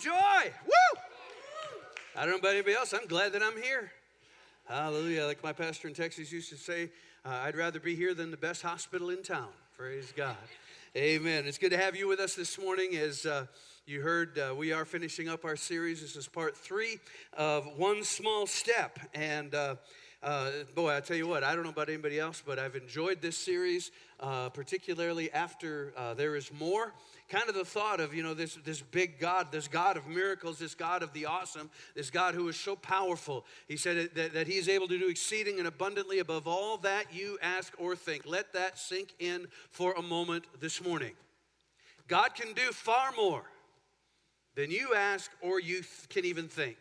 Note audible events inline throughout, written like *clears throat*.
Joy. Woo! I don't know about anybody else. I'm glad that I'm here. Hallelujah. Like my pastor in Texas used to say, uh, I'd rather be here than the best hospital in town. Praise God. Amen. It's good to have you with us this morning. As uh, you heard, uh, we are finishing up our series. This is part three of One Small Step. And uh, uh, boy, I tell you what, I don't know about anybody else, but I've enjoyed this series, uh, particularly after uh, There Is More. Kind of the thought of, you know, this, this big God, this God of miracles, this God of the awesome, this God who is so powerful. He said that, that He's able to do exceeding and abundantly above all that you ask or think. Let that sink in for a moment this morning. God can do far more than you ask or you th- can even think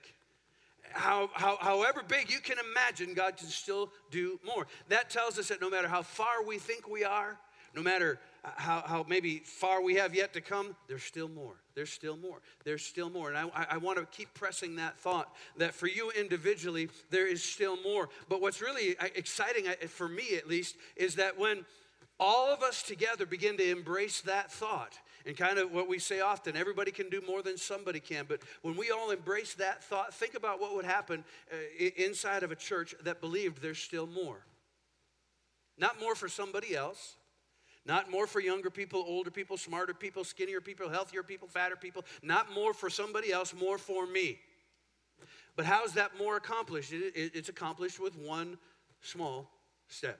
how, how, however big you can imagine, God can still do more. That tells us that no matter how far we think we are, no matter how, how maybe far we have yet to come, there's still more. There's still more. There's still more. And I, I want to keep pressing that thought that for you individually, there is still more. But what's really uh, exciting, for me at least, is that when all of us together begin to embrace that thought, and kind of what we say often everybody can do more than somebody can. But when we all embrace that thought, think about what would happen uh, inside of a church that believed there's still more. Not more for somebody else, not more for younger people, older people, smarter people, skinnier people, healthier people, fatter people, not more for somebody else, more for me. But how is that more accomplished? It's accomplished with one small step.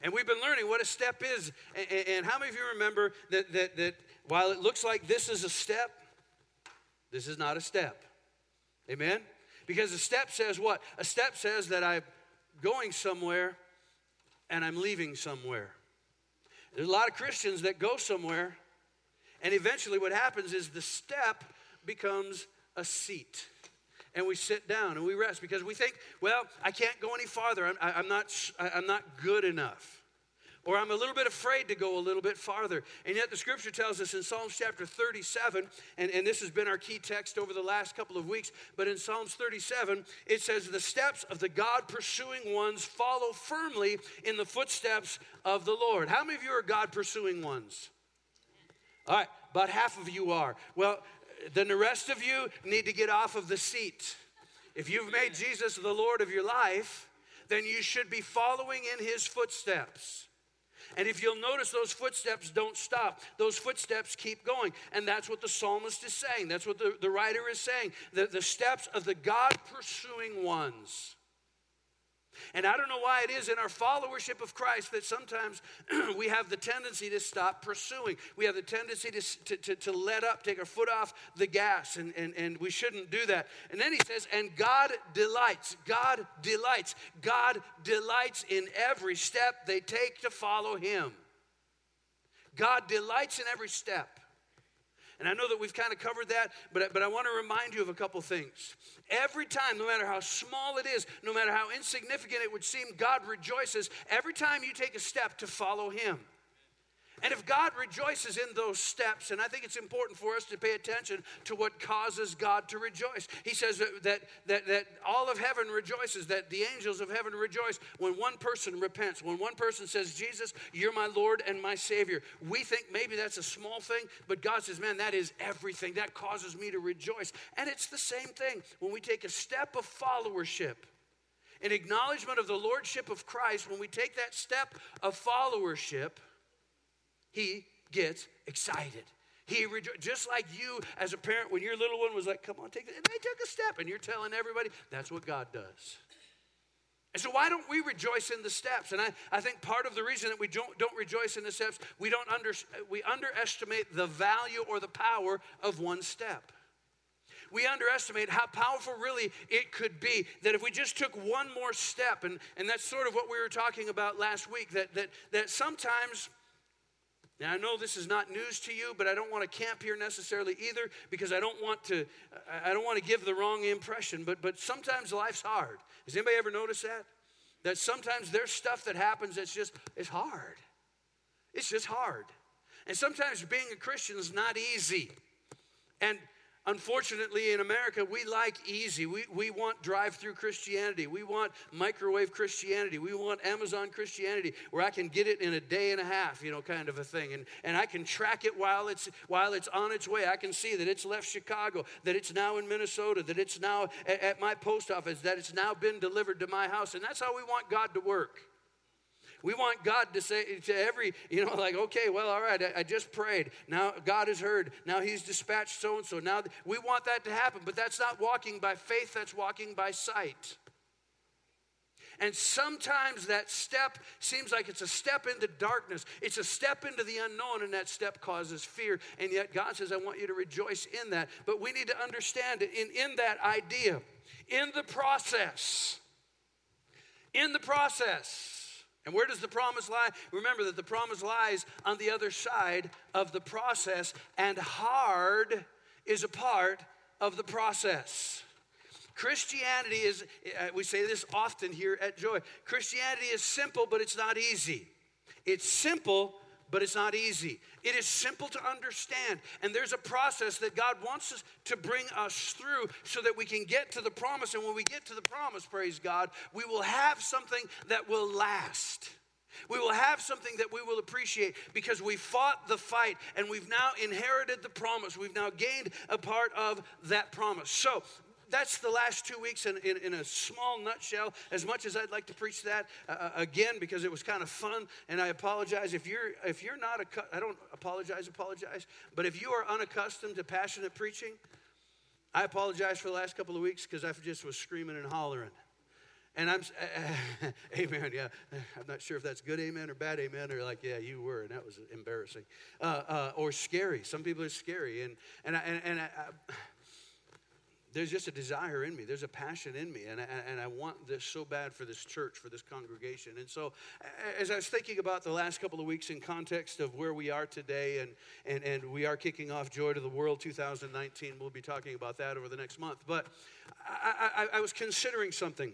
And we've been learning what a step is. And, how many of you remember that, that, that while it looks like this is a step, this is not a step? Amen? Because a step says what? A step says that I'm going somewhere and I'm leaving somewhere. There's a lot of Christians that go somewhere, and eventually what happens is the step becomes a seat and we sit down and we rest because we think, well, I can't go any farther. I'm, I, am not, I'm not good enough. Or I'm a little bit afraid to go a little bit farther. And yet the scripture tells us in Psalms chapter 37, and, and this has been our key text over the last couple of weeks, but in Psalms 37, it says, The steps of the God pursuing ones follow firmly in the footsteps of the Lord. How many of you are God pursuing ones? All right, about half of you are. Well, then the rest of you need to get off of the seat. If you've made Jesus the Lord of your life, then you should be following in his footsteps. And if you'll notice, those footsteps don't stop. Those footsteps keep going. And that's what the psalmist is saying. That's what the, the writer is saying. The, the steps of the God pursuing ones. And I don't know why it is in our followership of Christ that sometimes *clears throat* we have the tendency to stop pursuing. We have the tendency to, to, to, to, let up, take our foot off the gas, and, and, and we shouldn't do that. And then he says, and God delights, God delights, God delights in every step they take to follow him. God delights in every step. And I know that we've kind of covered that, but, but I want to remind you of a couple things. Every time, no matter how small it is, no matter how insignificant it would seem, God rejoices every time you take a step to follow Him. And if God rejoices in those steps, and I think it's important for us to pay attention to what causes God to rejoice. He says that, that, that, that, all of heaven rejoices, that the angels of heaven rejoice when one person repents, when one person says, Jesus, you're my Lord and my Savior. We think maybe that's a small thing, but God says, man, that is everything. That causes me to rejoice. And it's the same thing when we take a step of followership. In acknowledgement of the lordship of Christ, when we take that step of followership, he gets excited. He rejo- just like you as a parent when your little one was like, "Come on, take it," and they took a step, and you're telling everybody that's what God does. And so, why don't we rejoice in the steps? And I, I think part of the reason that we don't, don't rejoice in the steps, we don't under, we underestimate the value or the power of one step. We underestimate how powerful really it could be that if we just took one more step, and, and that's sort of what we were talking about last week, that, that, that sometimes now, I know this is not news to you, but I don't want to camp here necessarily either because I don't want to, I don't want to give the wrong impression. But, but sometimes life's hard. Has anybody ever noticed that? That sometimes there's stuff that happens that's just, it's hard. It's just hard. And sometimes being a Christian is not easy. And Unfortunately, in America, we like easy. We, we want drive through Christianity. We want microwave Christianity. We want Amazon Christianity where I can get it in a day and a half, you know, kind of a thing. And, and I can track it while it's, while it's on its way. I can see that it's left Chicago, that it's now in Minnesota, that it's now at, at my post office, that it's now been delivered to my house. And that's how we want God to work. We want God to say to every, you know, *laughs* like, okay, well, all right, I, I just prayed. Now God has heard. Now He's dispatched so and so. Now we want that to happen, but that's not walking by faith, that's walking by sight. And sometimes that step seems like it's a step into darkness. It's a step into the unknown, and that step causes fear. And yet God says, I want you to rejoice in that. But we need to understand it in, in that idea, in the process. In the process and where does the promise lie? Remember that the promise lies on the other side of the process, and hard is a part of the process. Christianity is, uh, we say this often here at Joy Christianity is simple, but it's not easy. It's simple, but it's not easy. It is simple to understand, and there's a process that God wants us to bring us through so that we can get to the promise. And when we get to the promise, praise God, we will have something that will last. We will have something that we will appreciate because we fought the fight and we've now inherited the promise. We've now gained a part of that promise. So, that's the last two weeks in, in, in, a small nutshell. As much as I'd like to preach that uh, uh again because it was kind of fun, and I apologize if you're if you're not a I don't apologize apologize, but if you are unaccustomed to passionate preaching, I apologize for the last couple of weeks because I just was screaming and hollering. And I'm, uh, *laughs* amen, yeah. I'm not sure if that's good amen or bad amen, or like, yeah, you were, and that was embarrassing. Uh, uh, or scary. Some people are scary. And, and, I, and, and I, I there's just a desire in me. There's a passion in me. And I, and I want this so bad for this church, for this congregation. And so, as I was thinking about the last couple of weeks in context of where we are today, and, and, and we are kicking off Joy to the World 2019, we'll be talking about that over the next month. But I, I, I was considering something.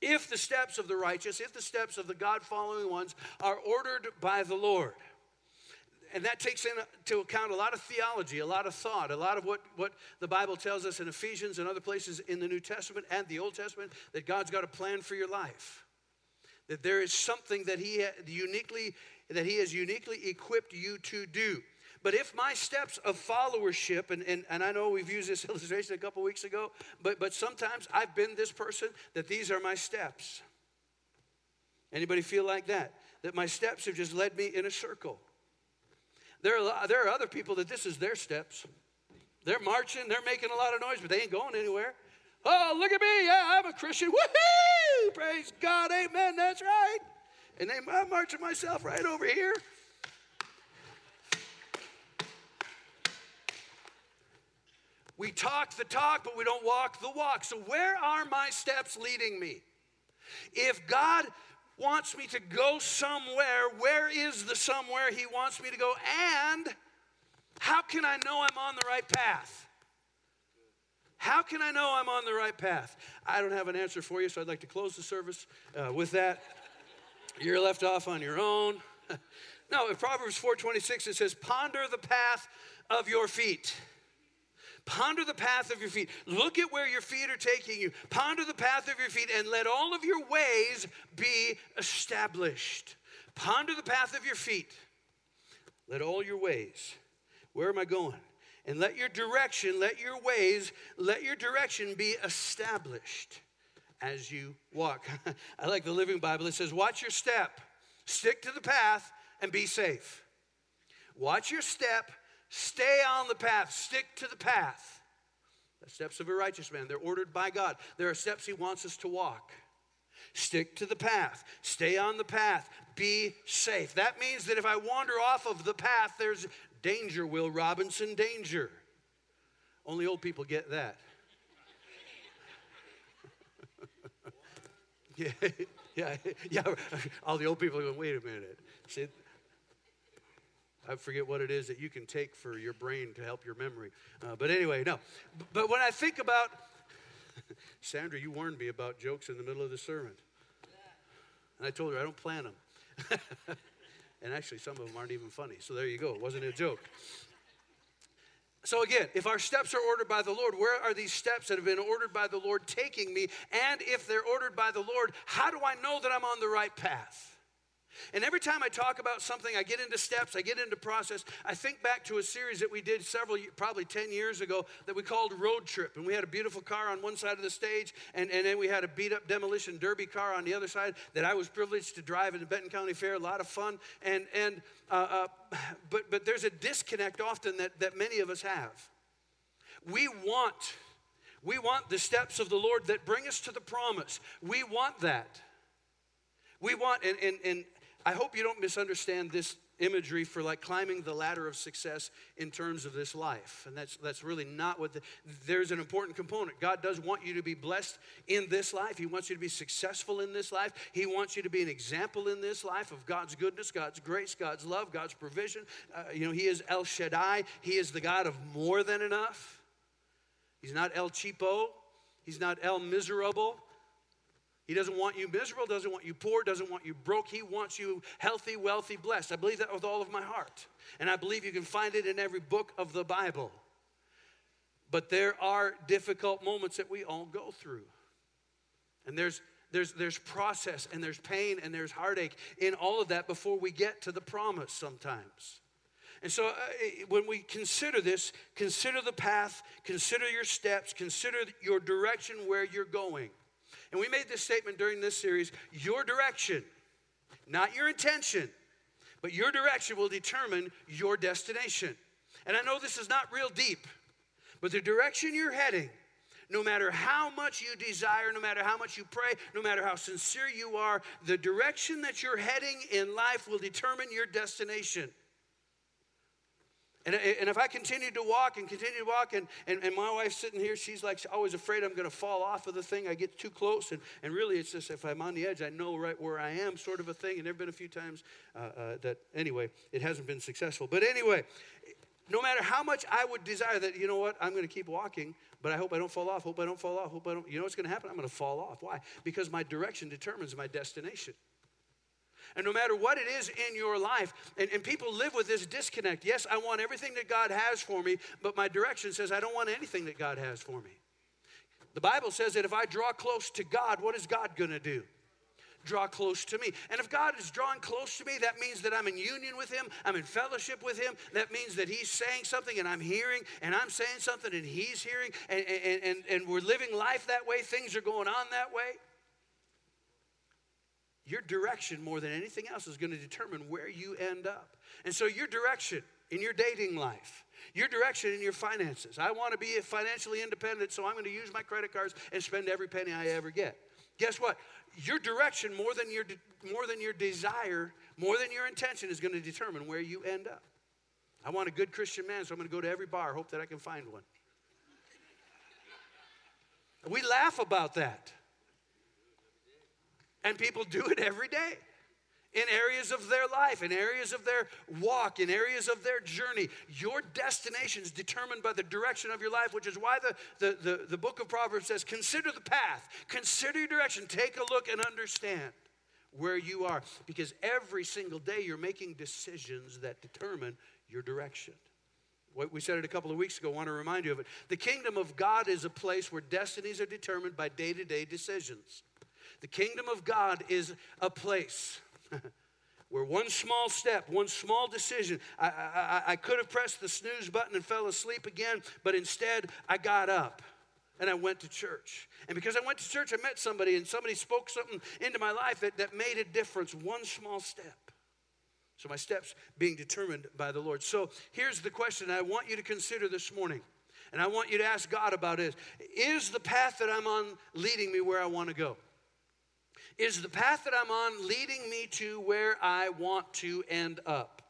If the steps of the righteous, if the steps of the God following ones are ordered by the Lord, and that takes into uh, account a lot of theology, a lot of thought, a lot of what, what the Bible tells us in Ephesians and other places in the New Testament and the Old Testament that God's got a plan for your life. That there is something that He uh, uniquely that He has uniquely equipped you to do. But if my steps of followership, and, and, and I know we've used this *laughs* illustration a couple weeks ago, but, but sometimes I've been this person that these are my steps. Anybody feel like that? That my steps have just led me in a circle. There are, there are other people that this is their steps. They're marching, they're making a lot of noise, but they ain't going anywhere. Oh, look at me. Yeah, I'm a Christian. Woohoo! Praise God. Amen. That's right. And I'm marching myself right over here. We talk the talk, but we don't walk the walk. So, where are my steps leading me? If God wants me to go somewhere, where is the somewhere He wants me to go? And how can I know I'm on the right path? How can I know I'm on the right path? I don't have an answer for you, so I'd like to close the service uh, with that. You're left off on your own. *laughs* no, in Proverbs 4:26 it says, "Ponder the path of your feet." Ponder the path of your feet. Look at where your feet are taking you. Ponder the path of your feet and let all of your ways be established. Ponder the path of your feet. Let all your ways. Where am I going? And let your direction, let your ways, let your direction be established as you walk. *laughs* I like the Living Bible. It says, Watch your step, stick to the path, and be safe. Watch your step, Stay on the path, stick to the path. The steps of a righteous man, they're ordered by God. There are steps He wants us to walk. Stick to the path, stay on the path, be safe. That means that if I wander off of the path, there's danger, Will Robinson, danger. Only old people get that. *laughs* yeah, *laughs* yeah, yeah. All the old people are going, wait a minute. See, I forget what it is that you can take for your brain to help your memory. Uh, but anyway, no. But when I think about, *laughs* Sandra, you warned me about jokes in the middle of the sermon. And I told her I don't plan them. *laughs* and actually, some of them aren't even funny. So there you go. It wasn't a joke. So, again, if our steps are ordered by the Lord, where are these steps that have been ordered by the Lord taking me? And if they're ordered by the Lord, how do I know that I'm on the right path? And every time I talk about something, I get into steps, I get into process. I think back to a series that we did several, probably 10 years ago, that we called Road Trip. And we had a beautiful car on one side of the stage, and, and then we had a beat up demolition derby car on the other side that I was privileged to drive in the Benton County Fair. A lot of fun. And, and uh, uh, *sighs* but, but there's a disconnect often that, that many of us have. We want, we want the steps of the Lord that bring us to the promise. We want that. We want, and, and, and I hope you don't misunderstand this imagery for like climbing the ladder of success in terms of this life. And that's, that's really not what the, there's an important component. God does want you to be blessed in this life. He wants you to be successful in this life. He wants you to be an example in this life of God's goodness, God's grace, God's love, God's provision. Uh, you know, He is El Shaddai. He is the God of more than enough. He's not El Cheapo. He's not El Miserable. He doesn't want you miserable, doesn't want you poor, doesn't want you broke. He wants you healthy, wealthy, blessed. I believe that with all of my heart. And I believe you can find it in every book of the Bible. But there are difficult moments that we all go through. And there's there's, there's process and there's pain and there's heartache in all of that before we get to the promise sometimes. And so, uh, when we consider this, consider the path, consider your steps, consider your direction where you're going. And we made this statement during this series your direction, not your intention, but your direction will determine your destination. And I know this is not real deep, but the direction you're heading, no matter how much you desire, no matter how much you pray, no matter how sincere you are, the direction that you're heading in life will determine your destination. And, and if I continue to walk and continue to walk, and, and, and my wife's sitting here, she's like she's always afraid I'm going to fall off of the thing. I get too close. And, and really, it's just if I'm on the edge, I know right where I am, sort of a thing. And there have been a few times uh, uh, that, anyway, it hasn't been successful. But anyway, no matter how much I would desire that, you know what, I'm going to keep walking, but I hope I don't fall off, hope I don't fall off, hope I don't, you know what's going to happen? I'm going to fall off. Why? Because my direction determines my destination. And no matter what it is in your life, and, and people live with this disconnect. Yes, I want everything that God has for me, but my direction says I don't want anything that God has for me. The Bible says that if I draw close to God, what is God going to do? Draw close to me. And if God is drawing close to me, that means that I'm in union with Him, I'm in fellowship with Him. That means that He's saying something and I'm hearing, and I'm saying something and He's hearing, and, and, and, and we're living life that way. Things are going on that way. Your direction, more than anything else, is going to determine where you end up. And so, your direction in your dating life, your direction in your finances. I want to be financially independent, so I'm going to use my credit cards and spend every penny I ever get. Guess what? Your direction, more than your, more than your desire, more than your intention, is going to determine where you end up. I want a good Christian man, so I'm going to go to every bar, hope that I can find one. We laugh about that. And people do it every day in areas of their life, in areas of their walk, in areas of their journey. Your destination is determined by the direction of your life, which is why the, the, the, the, book of Proverbs says, Consider the path, consider your direction, take a look and understand where you are. Because every single day you're making decisions that determine your direction. We said it a couple of weeks ago, I want to remind you of it. The kingdom of God is a place where destinies are determined by day to day decisions. The kingdom of God is a place *laughs* where one small step, one small decision, I, I, I could have pressed the snooze button and fell asleep again, but instead I got up and I went to church. And because I went to church, I met somebody and somebody spoke something into my life that, that made a difference, one small step. So my steps being determined by the Lord. So here's the question I want you to consider this morning. And I want you to ask God about it. Is the path that I'm on leading me where I want to go? Is the path that I'm on leading me to where I want to end up?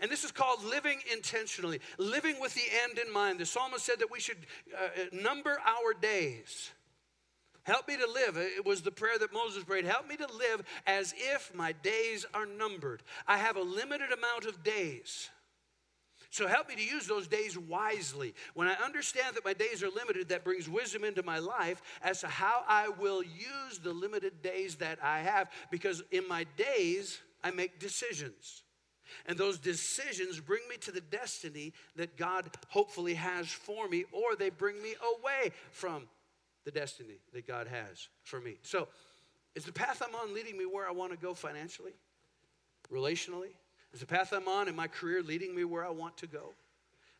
And this is called living intentionally, living with the end in mind. The psalmist said that we should uh, uh, number our days. Help me to live. It was the prayer that Moses prayed. Help me to live as if my days are numbered. I have a limited amount of days. So help me to use those days wisely. When I understand that my days are limited, that brings wisdom into my life as to how I will use the limited days that I have. Because in my days, I make decisions. And those decisions bring me to the destiny that God hopefully has for me, or they bring me away from the destiny that God has for me. So, is the path I'm on leading me where I want to go financially, relationally? Is the path I'm on in my career leading me where I want to go?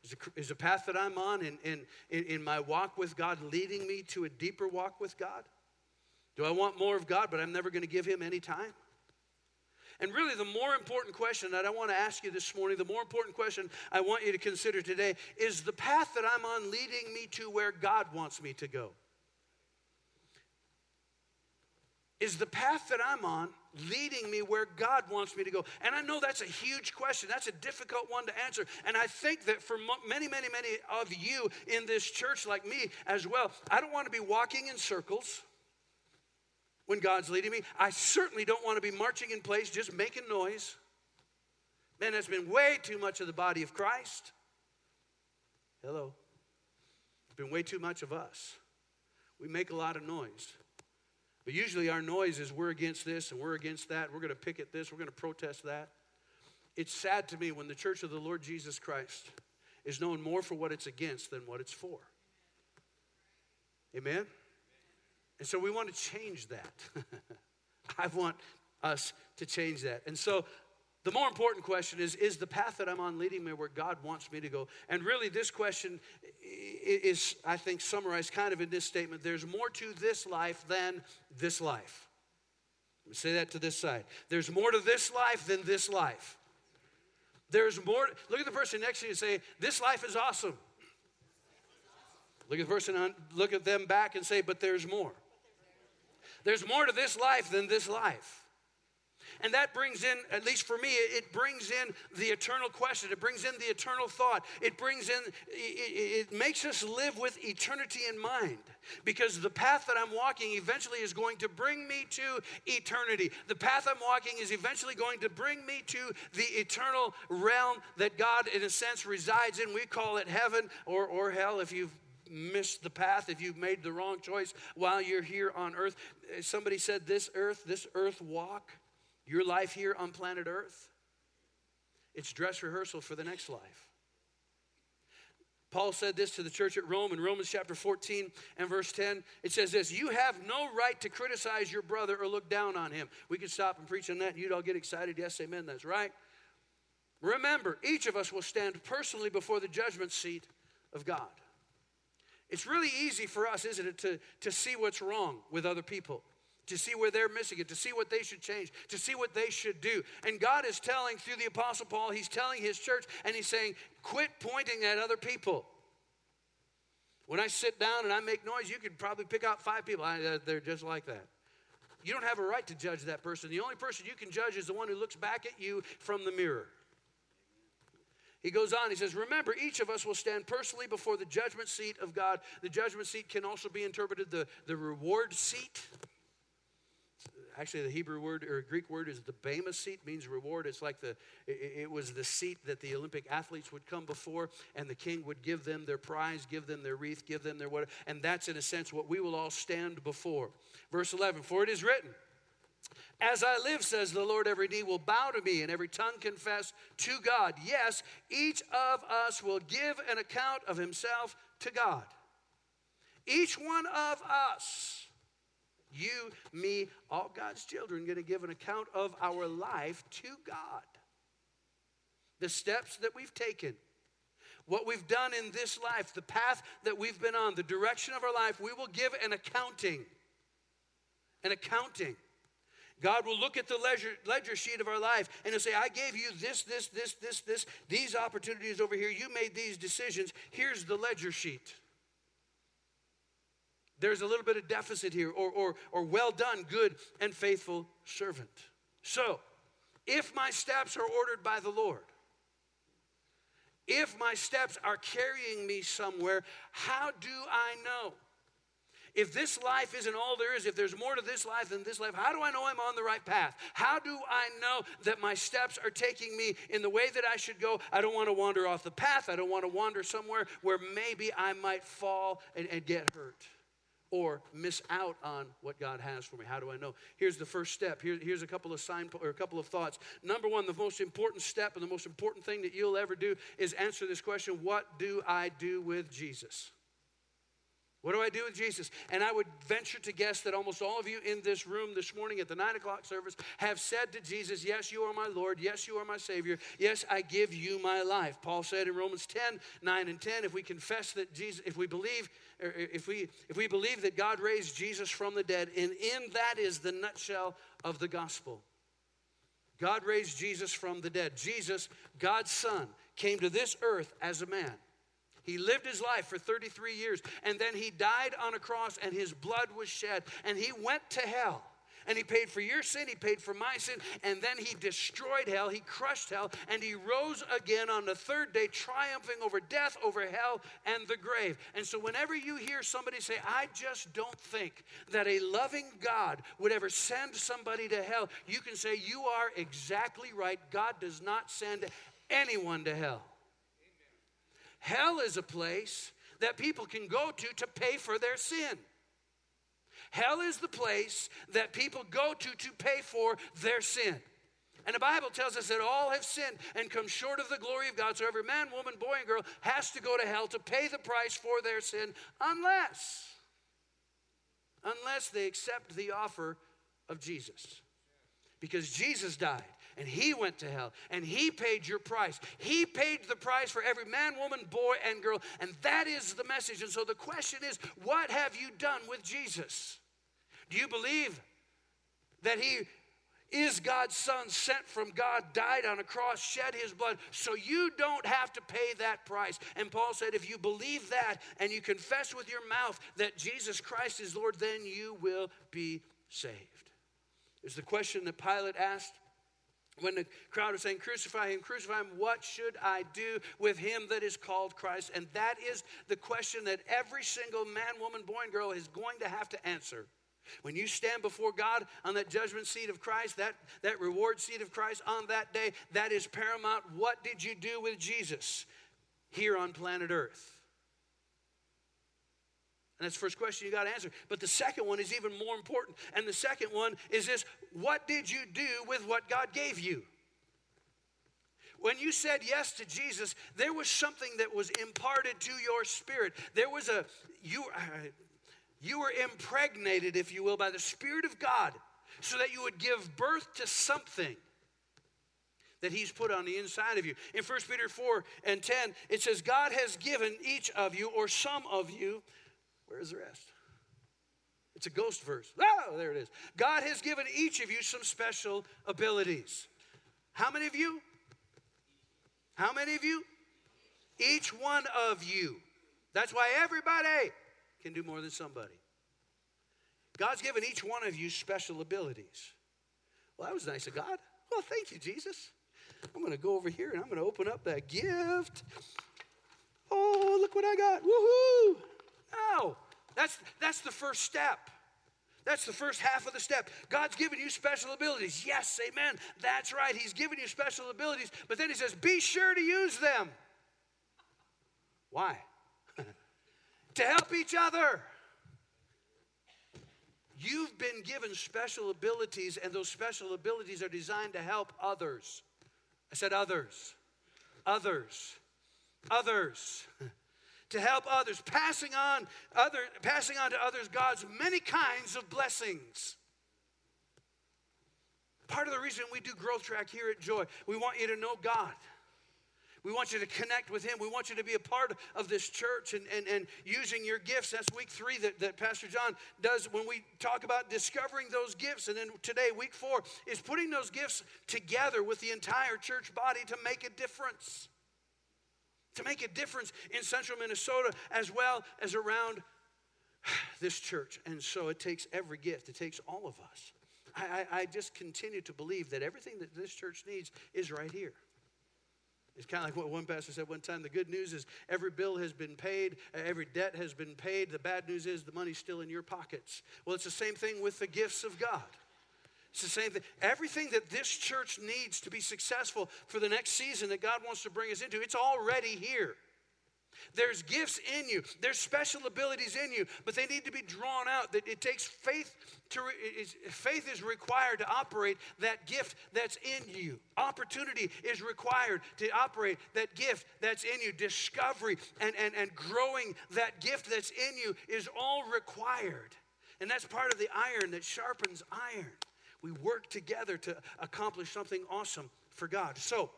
Is the, is the path that I'm on in, in, in, in my walk with God leading me to a deeper walk with God? Do I want more of God, but I'm never going to give Him any time? And really, the more important question that I want to ask you this morning, the more important question I want you to consider today is the path that I'm on leading me to where God wants me to go? Is the path that I'm on leading me where God wants me to go? And I know that's a huge question. That's a difficult one to answer. And I think that for many, many, many of you in this church, like me as well, I don't want to be walking in circles when God's leading me. I certainly don't want to be marching in place, just making noise. Man, that's been way too much of the body of Christ. Hello. It's been way too much of us. We make a lot of noise. But usually our noise is we're against this and we're against that. We're going to picket this. We're going to protest that. It's sad to me when the church of the Lord Jesus Christ is known more for what it's against than what it's for. Amen? And so we want to change that. *laughs* I want us to change that. And so the more important question is Is the path that I'm on leading me where God wants me to go? And really, this question is, I think, summarized kind of in this statement there's more to this life than this life. Let me say that to this side. There's more to this life than this life. There's more. Look at the person next to you and say, This life is awesome. Look at the person on, look at them back and say, But there's more. There's more to this life than this life. And that brings in, at least for me, it brings in the eternal question. It brings in the eternal thought. It brings in, it, makes us live with eternity in mind. Because the path that I'm walking eventually is going to bring me to eternity. The path I'm walking is eventually going to bring me to the eternal realm that God, in a sense, resides in. We call it heaven or, or hell if you've missed the path, if you've made the wrong choice while you're here on earth. Somebody said, This earth, this earth walk your life here on planet Earth, it's dress rehearsal for the next life. Paul said this to the church at Rome in Romans chapter 14 and verse 10. It says this You have no right to criticize your brother or look down on him. We could stop and preach on that and you'd all get excited. Yes, amen, that's right. Remember, each of us will stand personally before the judgment seat of God. It's really easy for us, isn't it, to, to see what's wrong with other people to see where they're missing it, to see what they should change, to see what they should do. And God is telling through the Apostle Paul, He's telling His church, and He's saying, quit pointing at other people. When I sit down and I make noise, you can probably pick out five people. I, uh, they're just like that. You don't have a right to judge that person. The only person you can judge is the one who looks back at you from the mirror. He goes on, he says, Remember, each of us will stand personally before the judgment seat of God. The judgment seat can also be interpreted the, the reward seat. Actually, the Hebrew word or Greek word is the bema seat, means reward. It's like the, it, was the seat that the Olympic athletes would come before, and the king would give them their prize, give them their wreath, give them their whatever. And that's, in a sense, what we will all stand before. Verse 11 For it is written, as I live, says the Lord, every knee will bow to me and every tongue confess to God. Yes, each of us will give an account of himself to God. Each one of us you, me, all God's children, going to give an account of our life to God. The steps that we've taken, what we've done in this life, the path that we've been on, the direction of our life, we will give an accounting. An accounting. God will look at the ledger, ledger sheet of our life and he'll say, I gave you this, this, this, this, this, these opportunities over here. You made these decisions. Here's the ledger sheet there's a little bit of deficit here, or, or, or well done, good and faithful servant. So, if my steps are ordered by the Lord, if my steps are carrying me somewhere, how do I know? If this life isn't all there is, if there's more to this life than this life, how do I know I'm on the right path? How do I know that my steps are taking me in the way that I should go? I don't want to wander off the path. I don't want to wander somewhere where maybe I might fall and, and get hurt. Or miss out on what God has for me? How do I know? Here's the first step. Here, here's a couple of sign or a couple of thoughts. Number one, the most important step and the most important thing that you'll ever do is answer this question: What do I do with Jesus? What do I do with Jesus? And I would venture to guess that almost all of you in this room this morning at the nine o'clock service have said to Jesus, Yes, you are my Lord. Yes, you are my Savior. Yes, I give you my life. Paul said in Romans 10 9 and 10, if we confess that Jesus, if we believe, er, er, if we if we believe that God raised Jesus from the dead, and in that is the nutshell of the gospel. God raised Jesus from the dead. Jesus, God's Son, came to this earth as a man. He lived his life for 33 years, and then he died on a cross, and his blood was shed, and he went to hell. And he paid for your sin, he paid for my sin, and then he destroyed hell, he crushed hell, and he rose again on the third day, triumphing over death, over hell, and the grave. And so, whenever you hear somebody say, I just don't think that a loving God would ever send somebody to hell, you can say, You are exactly right. God does not send anyone to hell. Hell is a place that people can go to to pay for their sin. Hell is the place that people go to to pay for their sin. And the Bible tells us that all have sinned and come short of the glory of God. So every man, woman, boy, and girl has to go to hell to pay the price for their sin unless, unless they accept the offer of Jesus. Because Jesus died and he went to hell and he paid your price. He paid the price for every man, woman, boy, and girl. And that is the message. And so the question is what have you done with Jesus? Do you believe that he is God's son sent from God, died on a cross, shed his blood, so you don't have to pay that price. And Paul said, if you believe that and you confess with your mouth that Jesus Christ is Lord, then you will be saved. Is the question that Pilate asked when the crowd was saying, Crucify him, crucify him, what should I do with him that is called Christ? And that is the question that every single man, woman, boy, and girl is going to have to answer. When you stand before God on that judgment seat of Christ, that, that reward seat of Christ on that day, that is paramount. What did you do with Jesus here on planet Earth? And that's the first question you got to answer. But the second one is even more important. And the second one is this what did you do with what God gave you? When you said yes to Jesus, there was something that was imparted to your spirit. There was a, you, uh, you were impregnated, if you will, by the Spirit of God so that you would give birth to something that he's put on the inside of you. In 1 Peter 4 and 10, it says, God has given each of you, or some of you, Where's the rest? It's a ghost verse. Oh, there it is. God has given each of you some special abilities. How many of you? How many of you? Each one of you. That's why everybody can do more than somebody. God's given each one of you special abilities. Well, that was nice of God. Well, thank you, Jesus. I'm going to go over here and I'm going to open up that gift. Oh, look what I got. Woohoo! No, that's, that's the first step. That's the first half of the step. God's given you special abilities. Yes, amen. That's right. He's given you special abilities. But then he says, be sure to use them. Why? *laughs* to help each other. You've been given special abilities, and those special abilities are designed to help others. I said others. Others. Others. *laughs* to help others, passing on other, passing on to others God's many kinds of blessings. Part of the reason we do Growth Track here at Joy, we want you to know God. We want you to connect with Him. We want you to be a part of this church and, and, and using your gifts. That's week three that, that Pastor John does when we talk about discovering those gifts. And then today, week four, is putting those gifts together with the entire church body to make a difference to make a difference in central Minnesota as well as around *sighs* this church. And so it takes every gift, it takes all of us. I, I, I just continue to believe that everything that this church needs is right here. It's kind of like what one pastor said one time. The good news is every bill has been paid, every debt has been paid. The bad news is the money's still in your pockets. Well, it's the same thing with the gifts of God. It's the same thing. Everything that this church needs to be successful for the next season that God wants to bring us into, it's already here. There's gifts in you. There's special abilities in you, but they need to be drawn out. That it takes faith to faith is required to operate that gift that's in you. Opportunity is required to operate that gift that's in you. Discovery and, and, and growing that gift that's in you is all required. And that's part of the iron that sharpens iron. We work together to accomplish something awesome for God. So,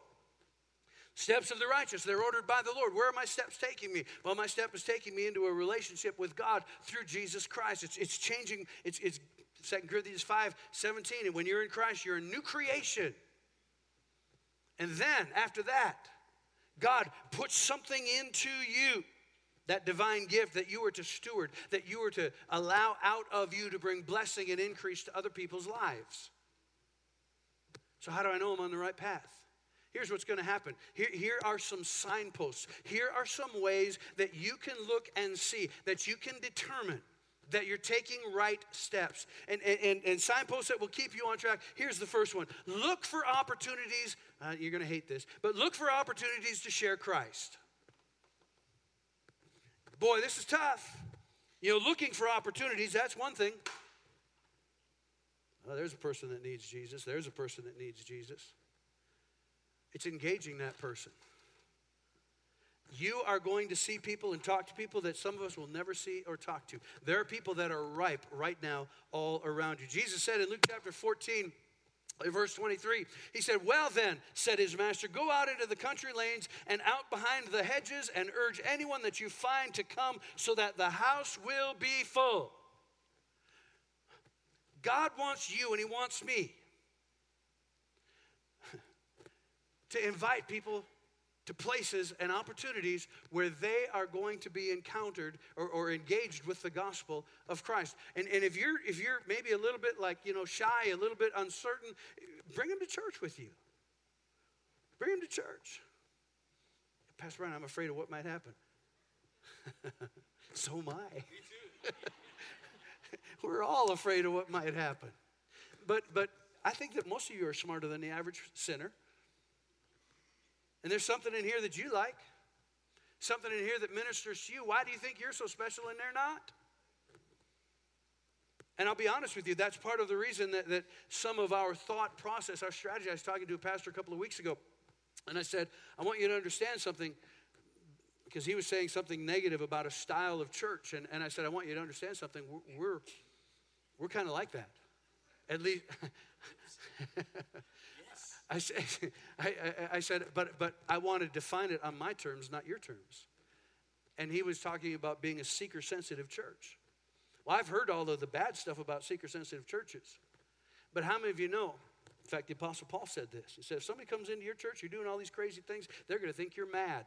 Steps of the righteous, they're ordered by the Lord. Where are my steps taking me? Well, my step is taking me into a relationship with God through Jesus Christ. It's, it's changing, it's, it's 2 Corinthians 5 17. And when you're in Christ, you're a new creation. And then after that, God puts something into you that divine gift that you were to steward, that you were to allow out of you to bring blessing and increase to other people's lives. So, how do I know I'm on the right path? Here's what's going to happen. Here, here are some signposts. Here are some ways that you can look and see, that you can determine that you're taking right steps. And, and, and signposts that will keep you on track. Here's the first one look for opportunities. Uh, you're going to hate this, but look for opportunities to share Christ. Boy, this is tough. You know, looking for opportunities, that's one thing. Oh, there's a person that needs Jesus. There's a person that needs Jesus. It's engaging that person. You are going to see people and talk to people that some of us will never see or talk to. There are people that are ripe right now all around you. Jesus said in Luke chapter 14, Verse 23, he said, Well, then, said his master, go out into the country lanes and out behind the hedges and urge anyone that you find to come so that the house will be full. God wants you and he wants me *laughs* to invite people to places and opportunities where they are going to be encountered or, or, engaged with the gospel of Christ. And, and if you're if you're maybe a little bit like you know shy, a little bit uncertain, bring them to church with you. Bring them to church. Pastor Brian, I'm afraid of what might happen. *laughs* so am I. *laughs* We're all afraid of what might happen. But but I think that most of you are smarter than the average sinner. And there's something in here that you like, something in here that ministers to you. Why do you think you're so special and they're not? And I'll be honest with you, that's part of the reason that, that some of our thought process, our strategy. I was talking to a pastor a couple of weeks ago, and I said, I want you to understand something because he was saying something negative about a style of church. And, and I said, I want you to understand something. We're, we're, we're kind of like that. At least. *laughs* I, said, *laughs* I, I, I said, but, but I want to define it on my terms, not your terms. And he was talking about being a seeker sensitive church. Well, I've heard all of the bad stuff about seeker sensitive churches. But how many of you know? In fact, the Apostle Paul said this. He said, if somebody comes into your church, you're doing all these crazy things, they're going to think you're mad.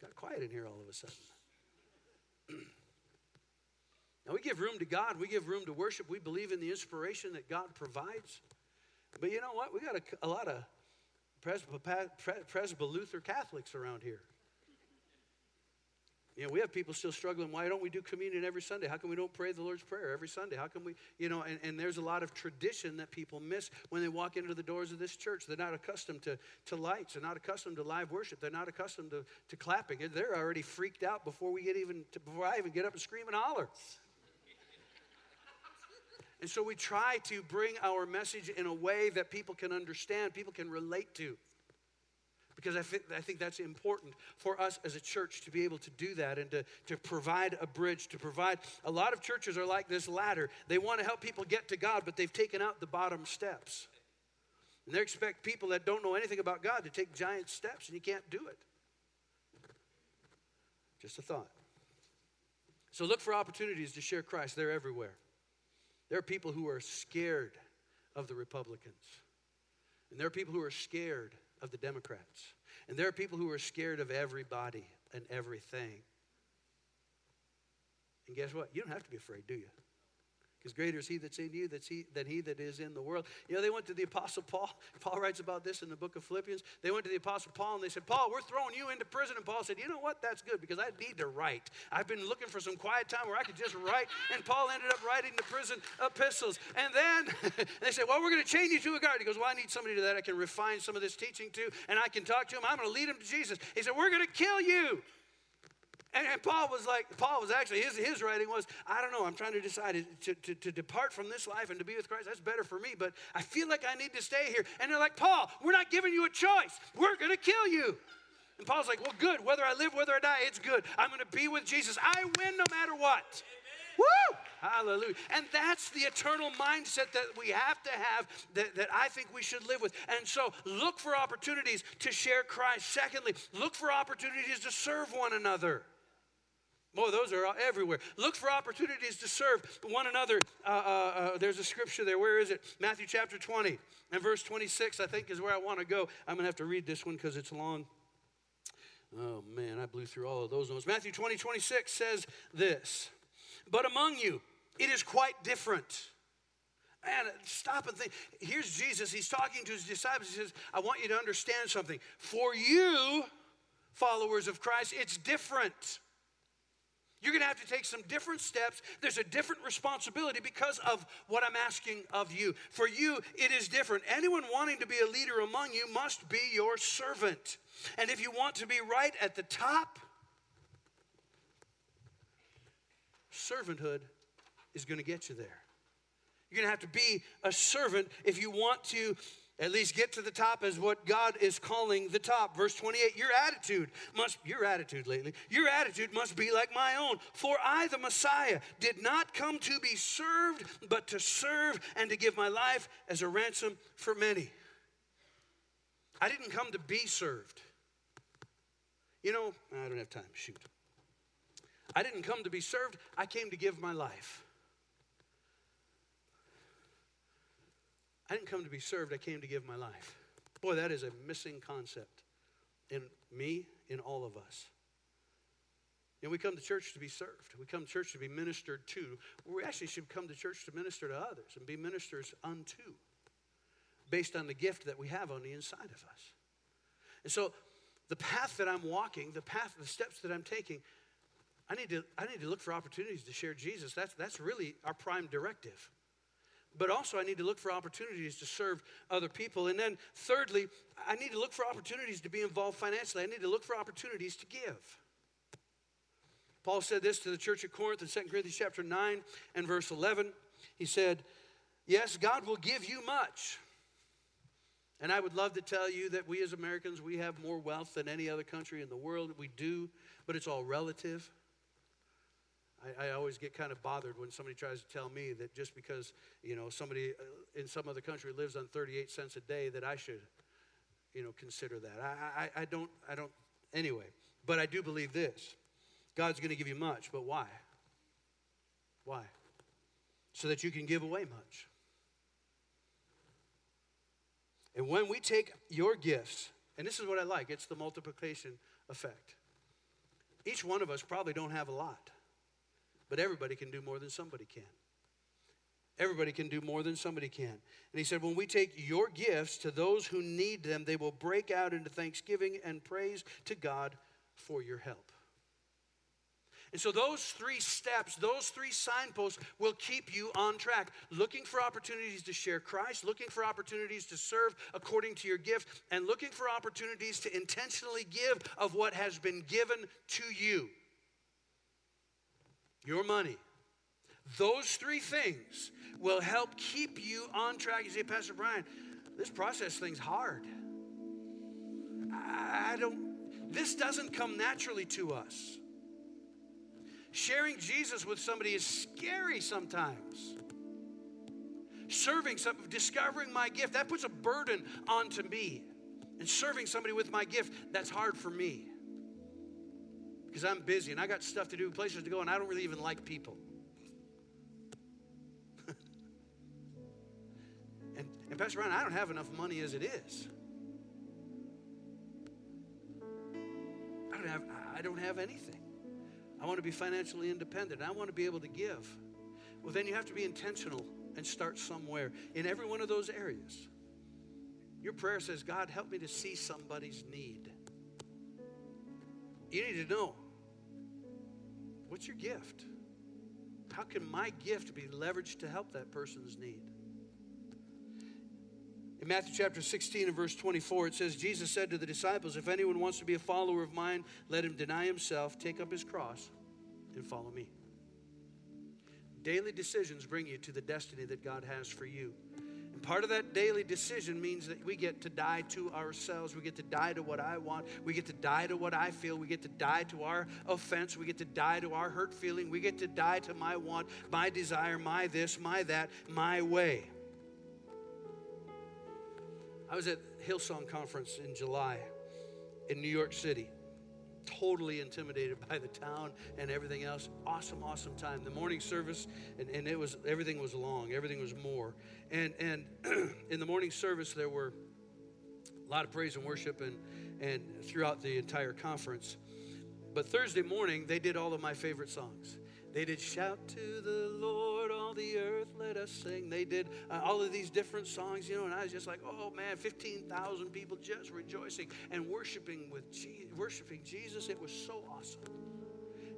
Got quiet in here all of a sudden. *clears throat* now, we give room to God, we give room to worship, we believe in the inspiration that God provides. But you know what? We got a, a lot of Presbyterian Luther Catholics around here. You know, we have people still struggling. Why don't we do communion every Sunday? How come we don't pray the Lord's Prayer every Sunday? How come we, you know, and, and there's a lot of tradition that people miss when they walk into the doors of this church. They're not accustomed to, to lights. They're not accustomed to live worship. They're not accustomed to, to clapping. They're already freaked out before we get even, to, before I even get up and scream and holler. And so we try to bring our message in a way that people can understand, people can relate to. Because I, think, I think that's important for us as a church to be able to do that and to, to provide a bridge, to provide. A lot of churches are like this ladder. They want to help people get to God, but they've taken out the bottom steps. And they expect people that don't know anything about God to take giant steps, and you can't do it. Just a thought. So look for opportunities to share Christ, they're everywhere. There are people who are scared of the Republicans. And there are people who are scared of the Democrats. And there are people who are scared of everybody and everything. And guess what? You don't have to be afraid, do you? Because greater is he that's in you that's he, than he that is in the world. You know, they went to the Apostle Paul. *laughs* Paul writes about this in the book of Philippians. They went to the Apostle Paul and they said, Paul, we're throwing you into prison. And Paul said, You know what? That's good because I need to write. I've been looking for some quiet time where I could just write. And Paul ended up writing the prison epistles. And then *laughs* they said, Well, we're going to chain you to a guard. He goes, Well, I need somebody to that I can refine some of this teaching to, and I can talk to him. I'm going to lead him to Jesus. He said, We're going to kill you. And, and, Paul was like, Paul was actually, his, his writing was, I don't know, I'm trying to decide to, to, to depart from this life and to be with Christ. That's better for me, but I feel like I need to stay here. And they're like, Paul, we're not giving you a choice. We're going to kill you. And Paul's like, well, good. Whether I live, whether I die, it's good. I'm going to be with Jesus. I win no matter what. Woo! Hallelujah. And that's the eternal mindset that we have to have that, that I think we should live with. And so look for opportunities to share Christ. Secondly, look for opportunities to serve one another. Boy, those are everywhere. Look for opportunities to serve one another. Uh, uh, uh, there's a scripture there. Where is it? Matthew chapter 20 and verse 26, I think, is where I want to go. I'm going to have to read this one because it's long. Oh, man, I blew through all of those notes. Matthew 20, 26 says this But among you, it is quite different. And stop and think. Here's Jesus. He's talking to his disciples. He says, I want you to understand something. For you, followers of Christ, it's different. You're going to have to take some different steps. There's a different responsibility because of what I'm asking of you. For you, it is different. Anyone wanting to be a leader among you must be your servant. And if you want to be right at the top, servanthood is going to get you there. You're going to have to be a servant if you want to at least get to the top as what God is calling the top. Verse 28, your attitude must, your attitude lately, your attitude must be like my own. For I, the Messiah, did not come to be served, but to serve and to give my life as a ransom for many. I didn't come to be served. You know, I don't have time, shoot. I didn't come to be served, I came to give my life. I didn't come to be served, I came to give my life. Boy, that is a missing concept in me, in all of us. And we come to church to be served. We come to church to be ministered to. We actually should come to church to minister to others and be ministers unto, based on the gift that we have on the inside of us. And so, the path that I'm walking, the path, the steps that I'm taking, I need to, I need to look for opportunities to share Jesus. That's, that's really our prime directive but also I need to look for opportunities to serve other people. And then, thirdly, I need to look for opportunities to be involved financially. I need to look for opportunities to give. Paul said this to the church at Corinth in 2 Corinthians chapter 9 and verse 11. He said, Yes, God will give you much. And I would love to tell you that we as Americans, we have more wealth than any other country in the world. We do, but it's all relative. I, I, always get kind of bothered when somebody tries to tell me that just because you know somebody uh, in some other country lives on 38 cents a day that I should you know consider that. I, I, I don't I don't anyway. But I do believe this: God's going to give you much, but why? Why? So that you can give away much. And when we take your gifts, and this is what I like, it's the multiplication effect. Each one of us probably don't have a lot. But everybody can do more than somebody can. Everybody can do more than somebody can. And he said, When we take your gifts to those who need them, they will break out into thanksgiving and praise to God for your help. And so, those three steps, those three signposts will keep you on track. Looking for opportunities to share Christ, looking for opportunities to serve according to your gift, and looking for opportunities to intentionally give of what has been given to you your money. Those three things will help keep you on track. You say, Pastor Brian, this process thing's hard. I don't, this doesn't come naturally to us. Sharing Jesus with somebody is scary sometimes. Serving, some, discovering my gift, that puts a burden onto me. And serving somebody with my gift, that's hard for me because I'm busy and I got stuff to do, places to go, and I don't really even like people. *laughs* and, and Pastor Ryan, I don't have enough money as it is. I don't have, I don't have anything. I want to be financially independent. I want to be able to give. well, then you have to be intentional and start somewhere in every one of those areas. Your prayer says, God, help me to see somebody's need. You need to know what's your gift? How can my gift be leveraged to help that person's need? In Matthew chapter 16 and verse 24, it says, Jesus said to the disciples, If anyone wants to be a follower of mine, let him deny himself, take up his cross, and follow me. Daily decisions bring you to the destiny that God has for you. And part of that daily decision means that we get to die to ourselves. We get to die to what I want. We get to die to what I feel. We get to die to our offense. We get to die to our hurt feeling. We get to die to my want, my desire, my this, my that, my way. I was at Hillsong Conference in July in New York City totally intimidated *laughs* by the town and everything else. Awesome, awesome time. The morning service, and, and it was everything was long, everything was more. And and *clears throat* in the morning service there were a lot of praise and worship and and throughout the entire conference. But Thursday morning they did all of my favorite songs. They did Shout to the Lord, all the earth, let us sing. They did uh, all of these different songs, you know, and I was just like, oh man, 15,000 people just rejoicing and worshiping with Je- worshiping Jesus. It was so awesome.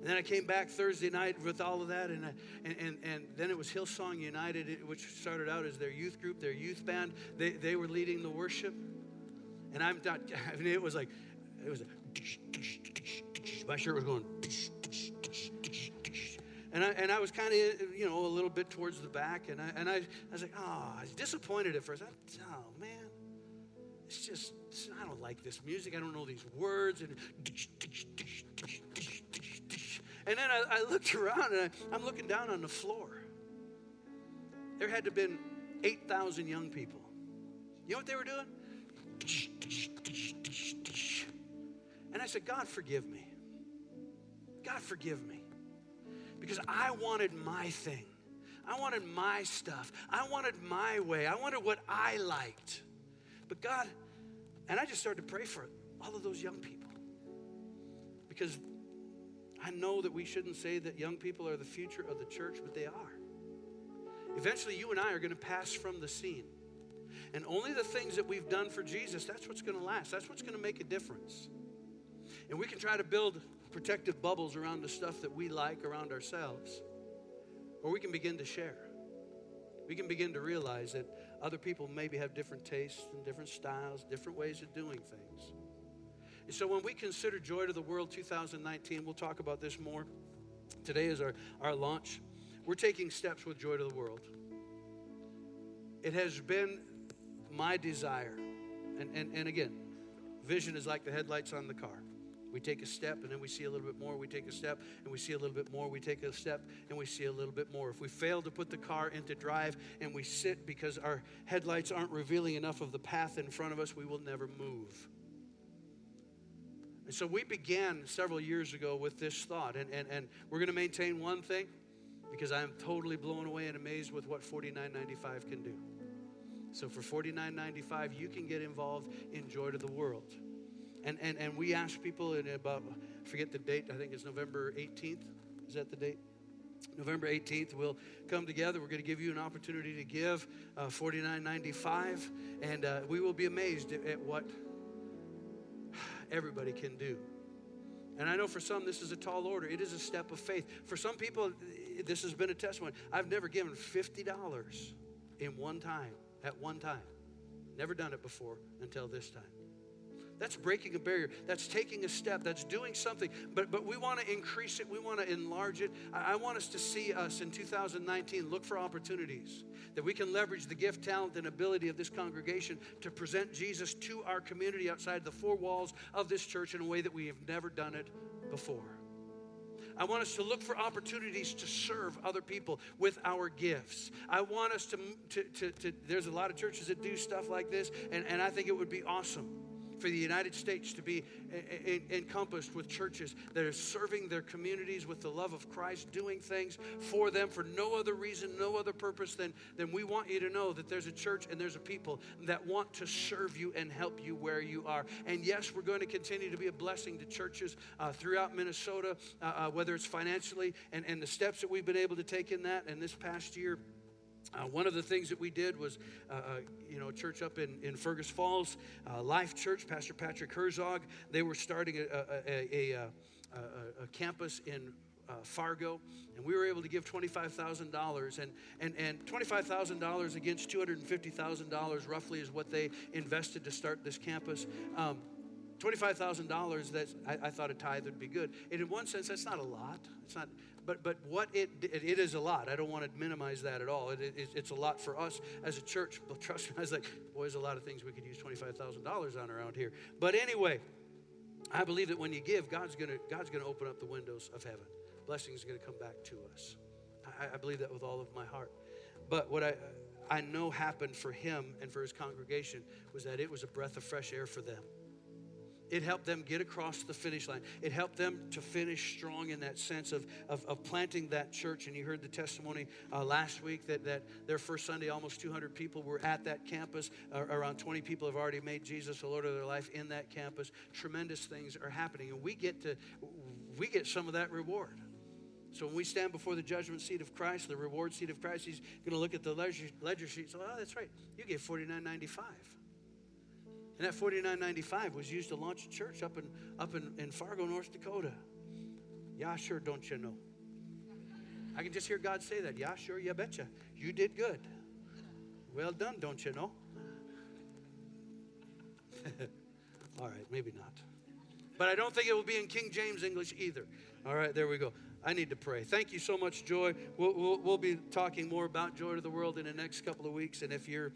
And then I came back Thursday night with all of that, and, and, and, and then it was Hillsong United, which started out as their youth group, their youth band. They, they were leading the worship. And I'm not, *laughs* I mean, it was like, it was, my shirt was going, and I, and I was kind of, you know, a little bit towards the back. And I, and I, I was like, oh, I was disappointed at first. I, oh, man, it's just, I don't like this music. I don't know these words. And, and then I, I looked around and I, I'm looking down on the floor. There had to have been 8,000 young people. You know what they were doing? And I said, God, forgive me. God, forgive me because I wanted my thing. I wanted my stuff. I wanted my way. I wanted what I liked. But God, and I just started to pray for all of those young people because I know that we shouldn't say that young people are the future of the church, but they are. Eventually, you and I are going to pass from the scene. And only the things that we've done for Jesus, that's what's going to last. That's what's going to make a difference. And we can try to build protective bubbles around the stuff that we like around ourselves. Or we can begin to share. We can begin to realize that other people maybe have different tastes and different styles, different ways of doing things. And so when we consider Joy to the World 2019, we'll talk about this more. Today is our, our launch. We're taking steps with Joy to the World. It has been my desire, and, and, and again, vision is like the headlights on the car. We take a step and then we see a little bit more. We take a step and we see a little bit more. We take a step and we see a little bit more. If we fail to put the car into drive and we sit because our headlights aren't revealing enough of the path in front of us, we will never move. And so we began several years ago with this thought, and, and, and we're going to maintain one thing because I'm totally blown away and amazed with what $49.95 can do. So for $49.95, you can get involved in Joy to the World. And, and, and we ask people in about, forget the date, I think it's November 18th. Is that the date? November 18th, we'll come together. We're going to give you an opportunity to give uh, $49.95, and uh, we will be amazed at, at what everybody can do. And I know for some, this is a tall order. It is a step of faith. For some people, this has been a testimony. I've never given $50 in one time, at one time. Never done it before until this time. That's breaking a barrier. That's taking a step. That's doing something. But, but we want to increase it. We want to enlarge it. I, I want us to see us in 2019 look for opportunities that we can leverage the gift, talent, and ability of this congregation to present Jesus to our community outside the four walls of this church in a way that we have never done it before. I want us to look for opportunities to serve other people with our gifts. I want us to, to, to, to, there's a lot of churches that do stuff like this, and, and I think it would be awesome for the United States to be encompassed with churches that are serving their communities with the love of Christ, doing things for them for no other reason, no other purpose than, than we want you to know that there's a church and there's a people that want to serve you and help you where you are. And yes, we're going to continue to be a blessing to churches uh, throughout Minnesota, uh, uh, whether it's financially and, and the steps that we've been able to take in that. And this past year, uh, one of the things that we did was, uh, uh, you know, church up in, in Fergus Falls, uh, Life Church, Pastor Patrick Herzog, they were starting a, a, a, a campus in uh, Fargo, and we were able to give $25,000. And, and, and $25,000 against $250,000 roughly is what they invested to start this campus. Um, $25,000, that's, I, I, thought a tithe would be good. And in one sense, that's not a lot. It's not, but, but what it, it, it is a lot. I don't want to minimize that at all. It, it, it's a lot for us as a church. But trust me, *laughs* I was like, boy, there's a lot of things we could use $25,000 on around here. But anyway, I believe that when you give, God's going to God's gonna open up the windows of heaven. Blessings are going to come back to us. I, I believe that with all of my heart. But what I, I know happened for him and for his congregation was that it was a breath of fresh air for them. It helped them get across the finish line. It helped them to finish strong in that sense of, of, of planting that church. And you heard the testimony uh, last week that, that their first Sunday, almost 200 people were at that campus. Uh, around 20 people have already made Jesus the Lord of their life in that campus. Tremendous things are happening. And we get to, we get some of that reward. So when we stand before the judgment seat of Christ, the reward seat of Christ, he's going to look at the ledger, ledger sheet. Oh, that's right. You gave 49.95. And that 49.95 was used to launch a church up in up in, in Fargo, North Dakota. Yeah, sure, don't you know? I can just hear God say that. Yeah, sure, you betcha. You did good. Well done, don't you know? *laughs* All right, maybe not. But I don't think it will be in King James English either. All right, there we go. I need to pray. Thank you so much, Joy. We'll, we'll, we'll, be talking more about Joy to the World in the next couple of weeks. And if you're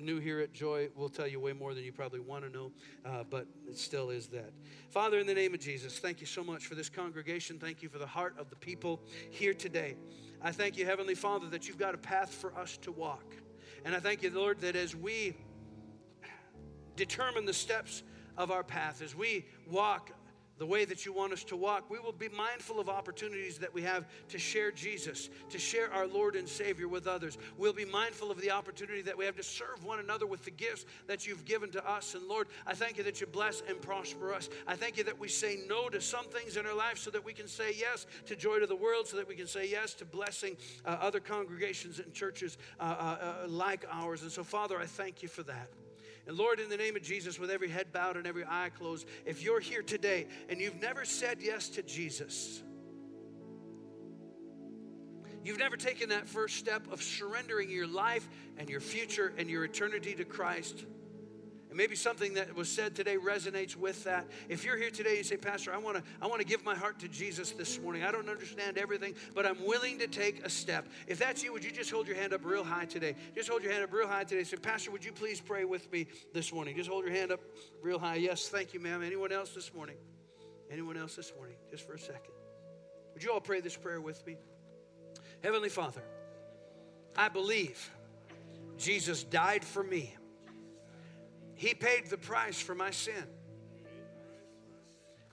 new here at Joy, we'll tell you way more than you probably want to know, uh, but it still is that. Father, in the name of Jesus, thank you so much for this congregation. Thank you for the heart of the people here today. I thank you, Heavenly Father, that you've got a path for us to walk. And I thank you, Lord, that as we determine the steps of our path, as we walk the way that you want us to walk, we will be mindful of opportunities that we have to share Jesus, to share our Lord and Savior with others. We'll be mindful of the opportunity that we have to serve one another with the gifts that you've given to us. And Lord, I thank you that you bless and prosper us. I thank you that we say no to some things in our life so that we can say yes to joy to the world, so that we can say yes to blessing uh, other congregations and churches uh, uh, uh like ours. And so, Father, I thank you for that. And Lord, in the name of Jesus, with every head bowed and every eye closed, if you're here today and you've never said yes to Jesus, you've never taken that first step of surrendering your life and your future and your eternity to Christ, and maybe something that was said today resonates with that. If you're here today, you say, Pastor, I want to I want to give my heart to Jesus this morning. I don't understand everything, but I'm willing to take a step. If that's you, would you just hold your hand up real high today? Just hold your hand up real high today. Say, Pastor, would you please pray with me this morning? Just hold your hand up real high. Yes, thank you, ma'am. Anyone else this morning? Anyone else this morning? Just for a second. Would you all pray this prayer with me? Heavenly Father, I believe Jesus died for me he paid the price for my sin.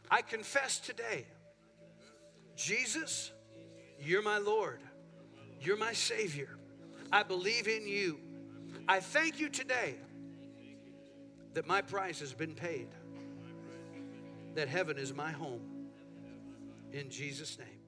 I confess today, Jesus, you're my Lord. You're my Savior. I believe in you. I thank you today that my price has been paid, that heaven is my home. In Jesus' name.